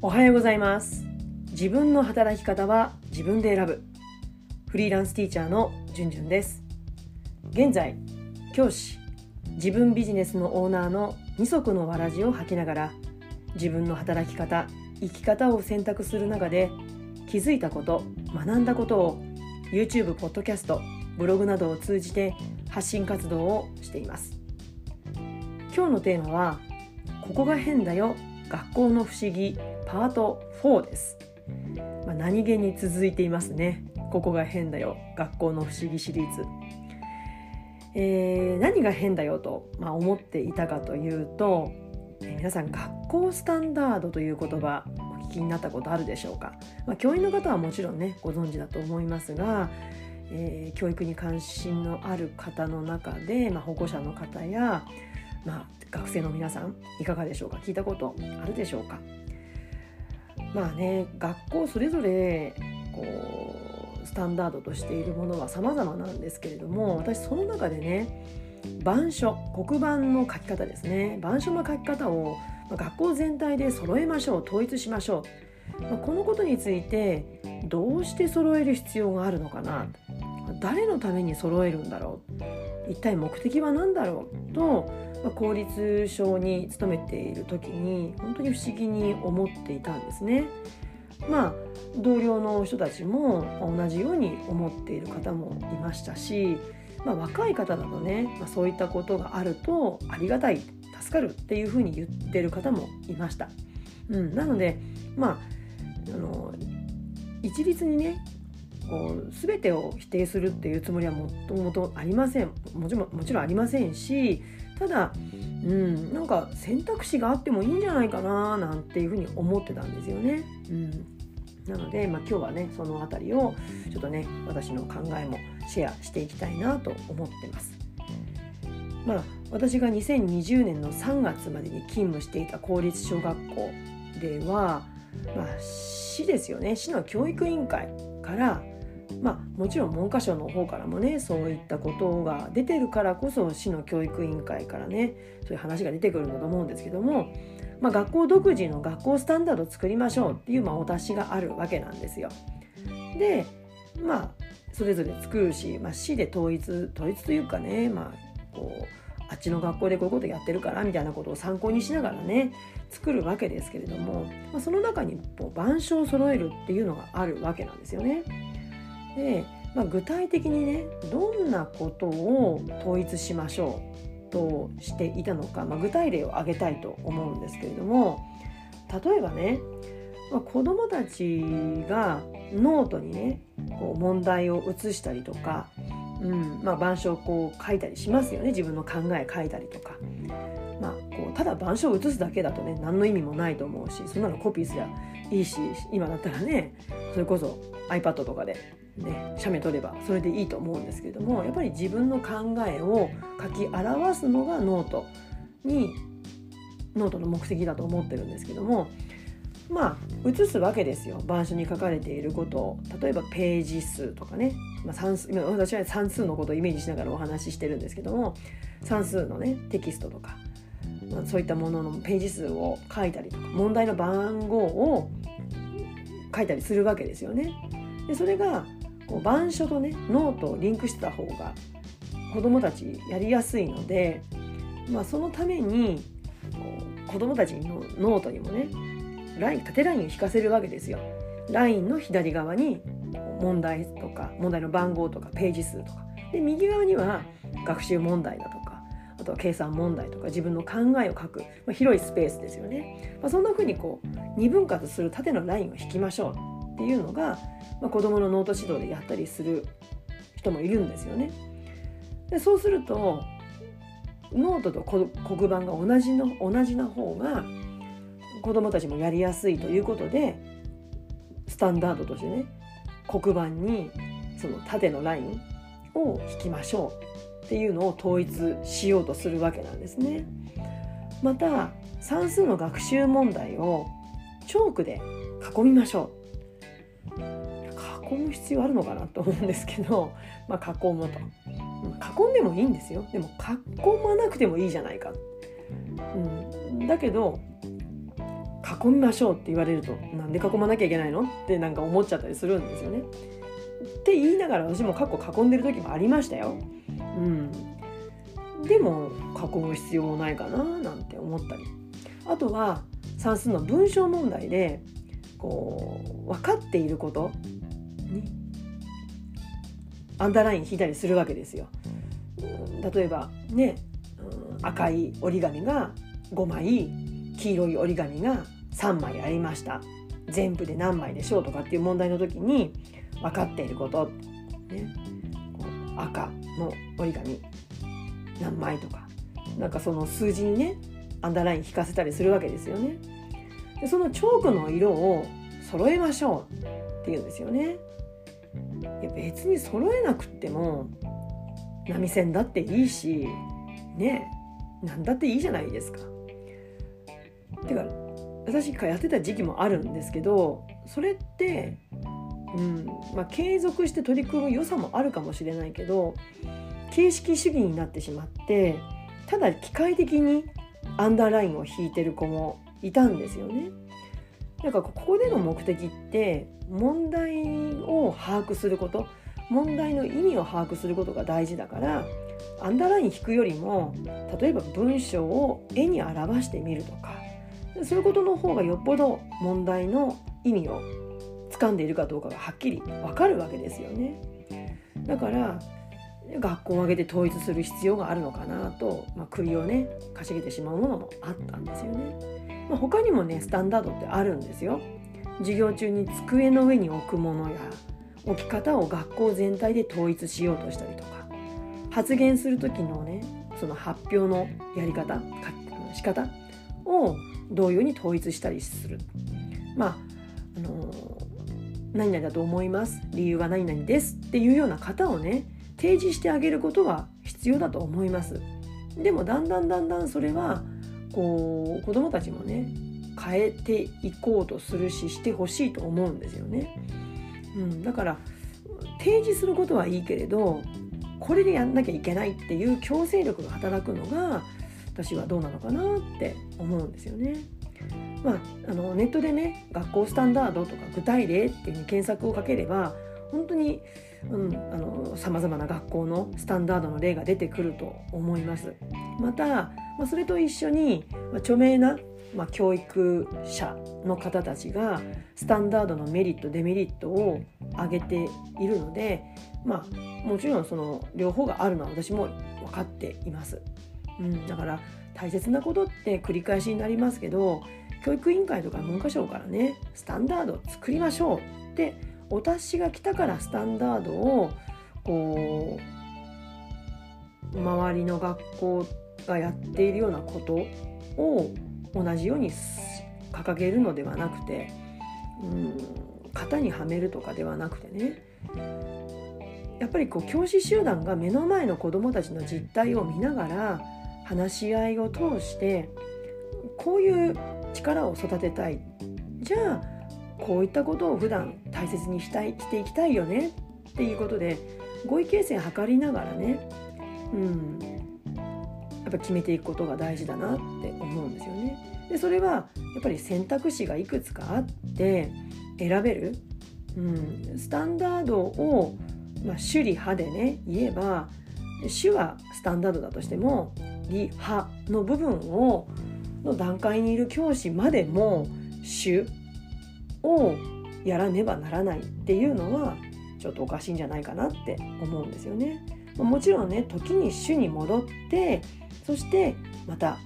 おはようございます。自分の働き方は自分で選ぶ。フリーランスティーチャーのじゅんじゅんです。現在教師自分ビジネスのオーナーの二足のわらじを履きながら自分の働き方生き方を選択する中で気づいたこと学んだことを YouTube、ポッドキャスト、ブログなどを通じて発信活動をしています。今日のテーマはここが変だよ学校の不思議パート4です、まあ、何気に続いていますね。ここが変だよ。学校の不思議シリーズ、えー、何が変だよと、まあ、思っていたかというと、えー、皆さん学校スタンダードという言葉お聞きになったことあるでしょうか、まあ、教員の方はもちろんねご存知だと思いますがえー、教育に関心のある方の中で、まあ、保護者の方や、まあ、学生の皆さんいかがでしょうか？聞いたことあるでしょうか？まあね学校それぞれこうスタンダードとしているものは様々なんですけれども私その中でね板書黒板の書き方ですね。板書の書き方を学校全体で揃えましょう統一しましょう、まあ、このことについてどうして揃える必要があるのかな。誰のために揃えるんだろう。一体目的は何だろうと、まあ、公立小に勤めている時に本当に不思議に思っていたんですね。まあ同僚の人たちも同じように思っている方もいましたし、まあ、若い方だとね、まあ、そういったことがあるとありがたい助かるっていうふうに言ってる方もいました。うん、なのでまああの一律にねこう全てを否定するっていうつもりはもともとありませんもちろんもちろんありませんしただうんなんか選択肢があってもいいんじゃないかななんていうふうに思ってたんですよね。うんなので、まあ、今日はねその辺りをちょっとね私の考えもシェアしていきたいなと思ってます。まあ、私が2020年の3月までに勤務していた公立小学校では、まあ、市ですよね市の教育委員会からまあ、もちろん文科省の方からもねそういったことが出てるからこそ市の教育委員会からねそういう話が出てくるんだと思うんですけども、まあ、学校独自の学校スタンダードを作りましょうっていう、まあ、お達しがあるわけなんですよ。でまあそれぞれ作るし、まあ、市で統一統一というかね、まあ、こうあっちの学校でこういうことやってるからみたいなことを参考にしながらね作るわけですけれども、まあ、その中にこう板書を揃えるっていうのがあるわけなんですよね。で、まあ、具体的にねどんなことを統一しましょうとしていたのか、まあ、具体例を挙げたいと思うんですけれども例えばね、まあ、子どもたちがノートにねこう問題を移したりとか、うんまあ、板書をこう書いたりしますよね自分の考え書いたりとか。まあ、こうただ板書を写すだけだとね何の意味もないと思うしそんなのコピーすりゃいいし今だったらねそれこそ iPad とかでね、写メ撮ればそれでいいと思うんですけれどもやっぱり自分の考えを書き表すのがノートにノートの目的だと思ってるんですけどもまあ写すわけですよ。板書に書かれていることを。例えばページ数とかね、まあ、算数今私は算数のことをイメージしながらお話ししてるんですけども算数のねテキストとか、まあ、そういったもののページ数を書いたりとか問題の番号を書いたりするわけですよね。でそれがこう板書とねノートをリンクしてた方が子どもたちやりやすいので、まあ、そのためにこう子どもたちのノートにもねライン縦ラインを引かせるわけですよ。ラインの左側に問題とか問題の番号とかページ数とか。で右側には学習問題だとかあとは計算問題とか自分の考えを書く、まあ、広いスペースですよね、まあ、そんな風にこう二分割する縦のラインを引きましょう。っていうのがまあ、子どものノート指導でやったりする人もいるんですよね。でそうするとノートと黒板が同じの同じな方が子どもたちもやりやすいということでスタンダードとしてね黒板にその縦のラインを引きましょうっていうのを統一しようとするわけなんですね。また算数の学習問題をチョークで囲みましょう囲む必要あるのかなと思うんですけど、まあ、囲むと。囲んでもいいんですよ。でも囲まなくてもいいじゃないか、うん、だけど囲みましょうって言われるとなんで囲まなきゃいけないの？ってなんか思っちゃったりするんですよね。って言いながら私も過去囲んでる時もありましたよ。うん、でも囲む必要もないかななんて思ったり。あとは算数の文章問題でこう分かっていることにアンダーライン引いたりするわけですよ。例えばね、うん、赤い折り紙が5枚黄色い折り紙が3枚ありました。全部で何枚でしょうとかっていう問題の時に分かっていること、ね、こう赤の折り紙何枚とか。なんかその数字にねアンダーライン引かせたりするわけですよね。でそのチョークの色を揃えましょう。って言うんですよね。いや別に揃えなくっても波線だっていいしね何だっていいじゃないですか。てか私がやってた時期もあるんですけどそれってうんまあ、継続して取り組む良さもあるかもしれないけど形式主義になってしまってただ機械的にアンダーラインを引いてる子もいたんですよね。なんかここでの目的って問題を把握すること問題の意味を把握することが大事だからアンダーライン引くよりも例えば文章を絵に表してみるとかそういうことの方がよっぽど問題の意味を掴んでいるかどうかがはっきり分かるわけですよね。だから学校を挙げて統一する必要があるのかなと、まあ、首をねかしげてしまうものもあったんですよね。まあ、他にもねスタンダードってあるんですよ。授業中に机の上に置くものや置き方を学校全体で統一しようとしたりとか発言する時のねその発表のやり方仕方を同様に統一したりする。まああの何々だと思います理由は何々ですっていうような方をね提示してあげることは必要だと思いますでもだんだんだんだんそれはこう子どもたちもね変えていこうとするししてほしいと思うんですよね、うん、だから提示することはいいけれどこれでやんなきゃいけないっていう強制力が働くのが私はどうなのかなって思うんですよね。まあ、あのネットでね学校スタンダードとか具体例っていう検索をかければ本当にさまざ、まな学校のスタンダードの例が出てくると思います。また、まあ、それと一緒に、まあ、著名な、まあ、教育者の方たちがスタンダードのメリットデメリットを挙げているので、まあ、もちろんその両方があるのは私も分かっています。うん、だから大切なことって繰り返しになりますけど教育委員会とか文科省からねスタンダードを作りましょうってお達しが来たからスタンダードをこう周りの学校がやっているようなことを同じように掲げるのではなくて、うん、型にはめるとかではなくてね。やっぱりこう教師集団が目の前の子どもたちの実態を見ながら話し合いを通してこういう力を育てたい。じゃあこういったことを普段大切にしたいしていきたいよねっていうことで合意形成図りながらね、うん、やっぱ決めていくことが大事だなって思うんですよね。でそれはやっぱり選択肢がいくつかあって選べる、うん、スタンダードを、まあ、主理派でね言えば主はスタンダードだとしても理派の部分をの段階にいる教師までも主をやらねばならないっていうのはちょっとおかしいんじゃないかなって思うんですよね。もちろんね時に主に戻ってそしてまた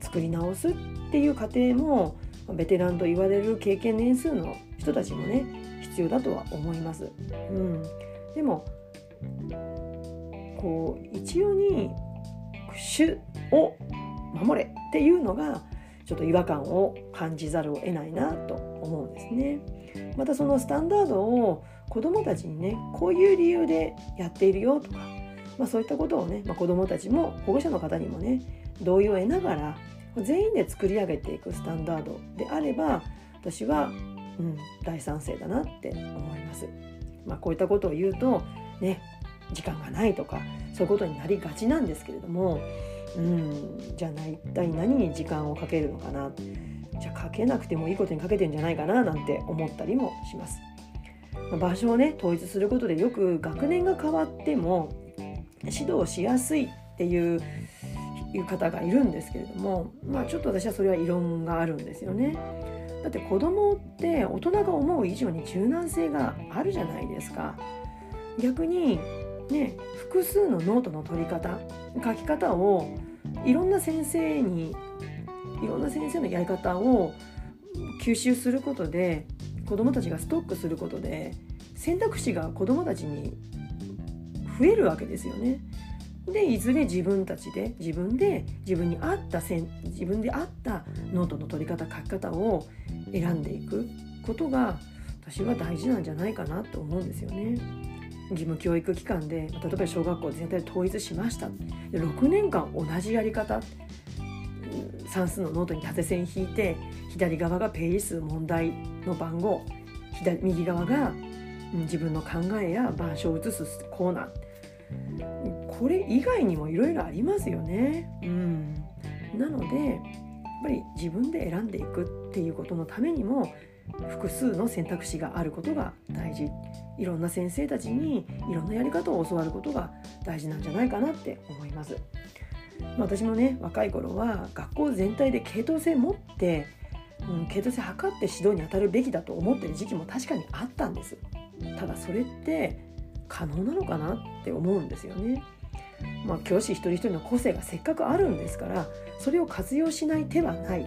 作り直すっていう過程もベテランと言われる経験年数の人たちもね必要だとは思います。うん、でもこう一様に主を守れっていうのがちょっと違和感を感じざるを得ないなと思うんですね。またそのスタンダードを子どもたちにねこういう理由でやっているよとか、まあ、そういったことをね、まあ、子どもたちも保護者の方にもね同意を得ながら全員で作り上げていくスタンダードであれば私は、うん、大賛成だなって思います。まあ、こういったことを言うとね時間がないとかそういうことになりがちなんですけれどもうんじゃあ一体何に時間をかけるのかな？じゃあかけなくてもいいことにかけてんじゃないかな？なんて思ったりもします。場所をね統一することでよく学年が変わっても指導しやすいっていういう方がいるんですけれどもまあちょっと私はそれは異論があるんですよね。だって子供って大人が思う以上に柔軟性があるじゃないですか。逆にね複数のノートの取り方書き方をいろんな先生にいろんな先生のやり方を吸収することで子どもたちがストックすることで選択肢が子どもたちに増えるわけですよね。でいずれ自分たちで自分で自分に合ったせん自分で合ったノートの取り方書き方を選んでいくことが私は大事なんじゃないかなと思うんですよね。義務教育機関で例えば小学校全体で統一しました。で6年間同じやり方。算数のノートに縦線引いて左側がページ数問題の番号。左右側が自分の考えや板書を写すコーナー。これ以外にもいろいろありますよね。うん、なのでやっぱり自分で選んでいくっていうことのためにも複数の選択肢があることが大事。いろんな先生たちにいろんなやり方を教わることが大事なんじゃないかなって思います。私もね若い頃は学校全体で系統性持って、うん、系統性測って指導に当たるべきだと思ってる時期も確かにあったんです。ただそれって可能なのかなって思うんですよね。まあ、教師一人一人の個性がせっかくあるんですからそれを活用しない手はない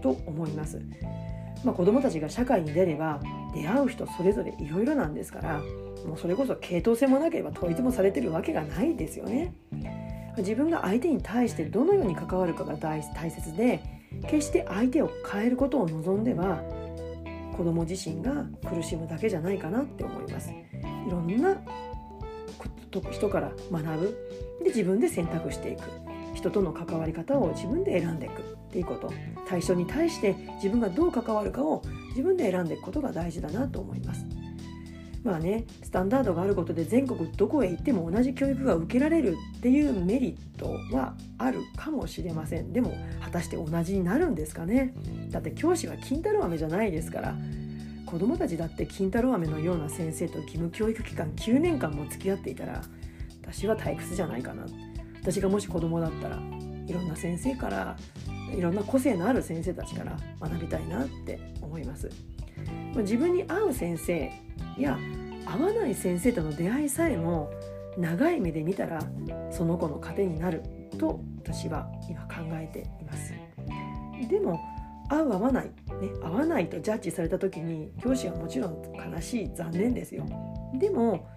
と思います、まあ、子どもたちが社会に出れば出会う人それぞれいろいろなんですからもうそれこそ系統性もなければ統一もされてるわけがないですよね。自分が相手に対してどのように関わるかが大切で決して相手を変えることを望んでは子供自身が苦しむだけじゃないかなって思います。いろんな人から学ぶで自分で選択していく人との関わり方を自分で選んでいくっていうこと。対象に対して自分がどう関わるかを自分で選んでいくことが大事だなと思います。まあねスタンダードがあることで全国どこへ行っても同じ教育が受けられるっていうメリットはあるかもしれません。でも果たして同じになるんですかね。だって教師は金太郎飴じゃないですから。子どもたちだって金太郎飴のような先生と義務教育期間9年間も付き合っていたら私は退屈じゃないかな。って私がもし子供だったらいろんな先生からいろんな個性のある先生たちから学びたいなって思います。自分に合う先生や合わない先生との出会いさえも長い目で見たらその子の糧になると私は今考えていますでも合う合わない、ね、合わないとジャッジされた時に教師はもちろん悲しい残念ですよでも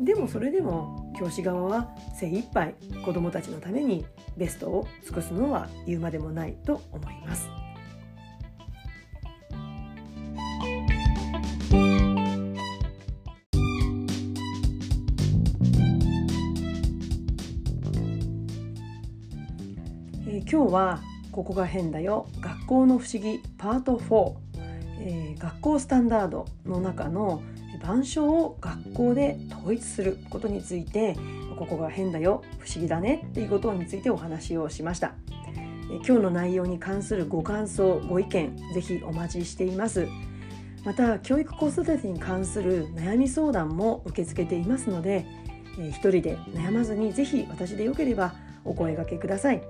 でもそれでも教師側は精一杯子どもたちのためにベストを尽くすのは言うまでもないと思います。今日はここが変だよ学校の不思議パート4、えー、学校スタンダードの中の板書を学校で統一することについてここが変だよ不思議だねっていうことについてお話をしました、え、今日の内容に関するご感想ご意見ぜひお待ちしています。また教育子育てに関する悩み相談も受け付けていますので、えー、一人で悩まずにぜひ私でよければお声がけください。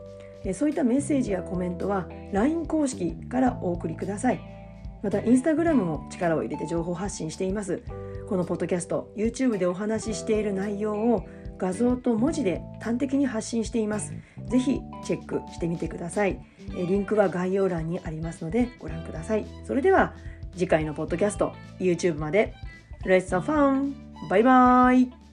そういったメッセージやコメントは LINE 公式からお送りください。またインスタグラムも力を入れて情報発信しています。このポッドキャスト YouTube でお話ししている内容を画像と文字で端的に発信しています。ぜひチェックしてみてください。リンクは概要欄にありますのでご覧ください。それでは次回のポッドキャスト YouTube まで。Let's have fun! バイバイ!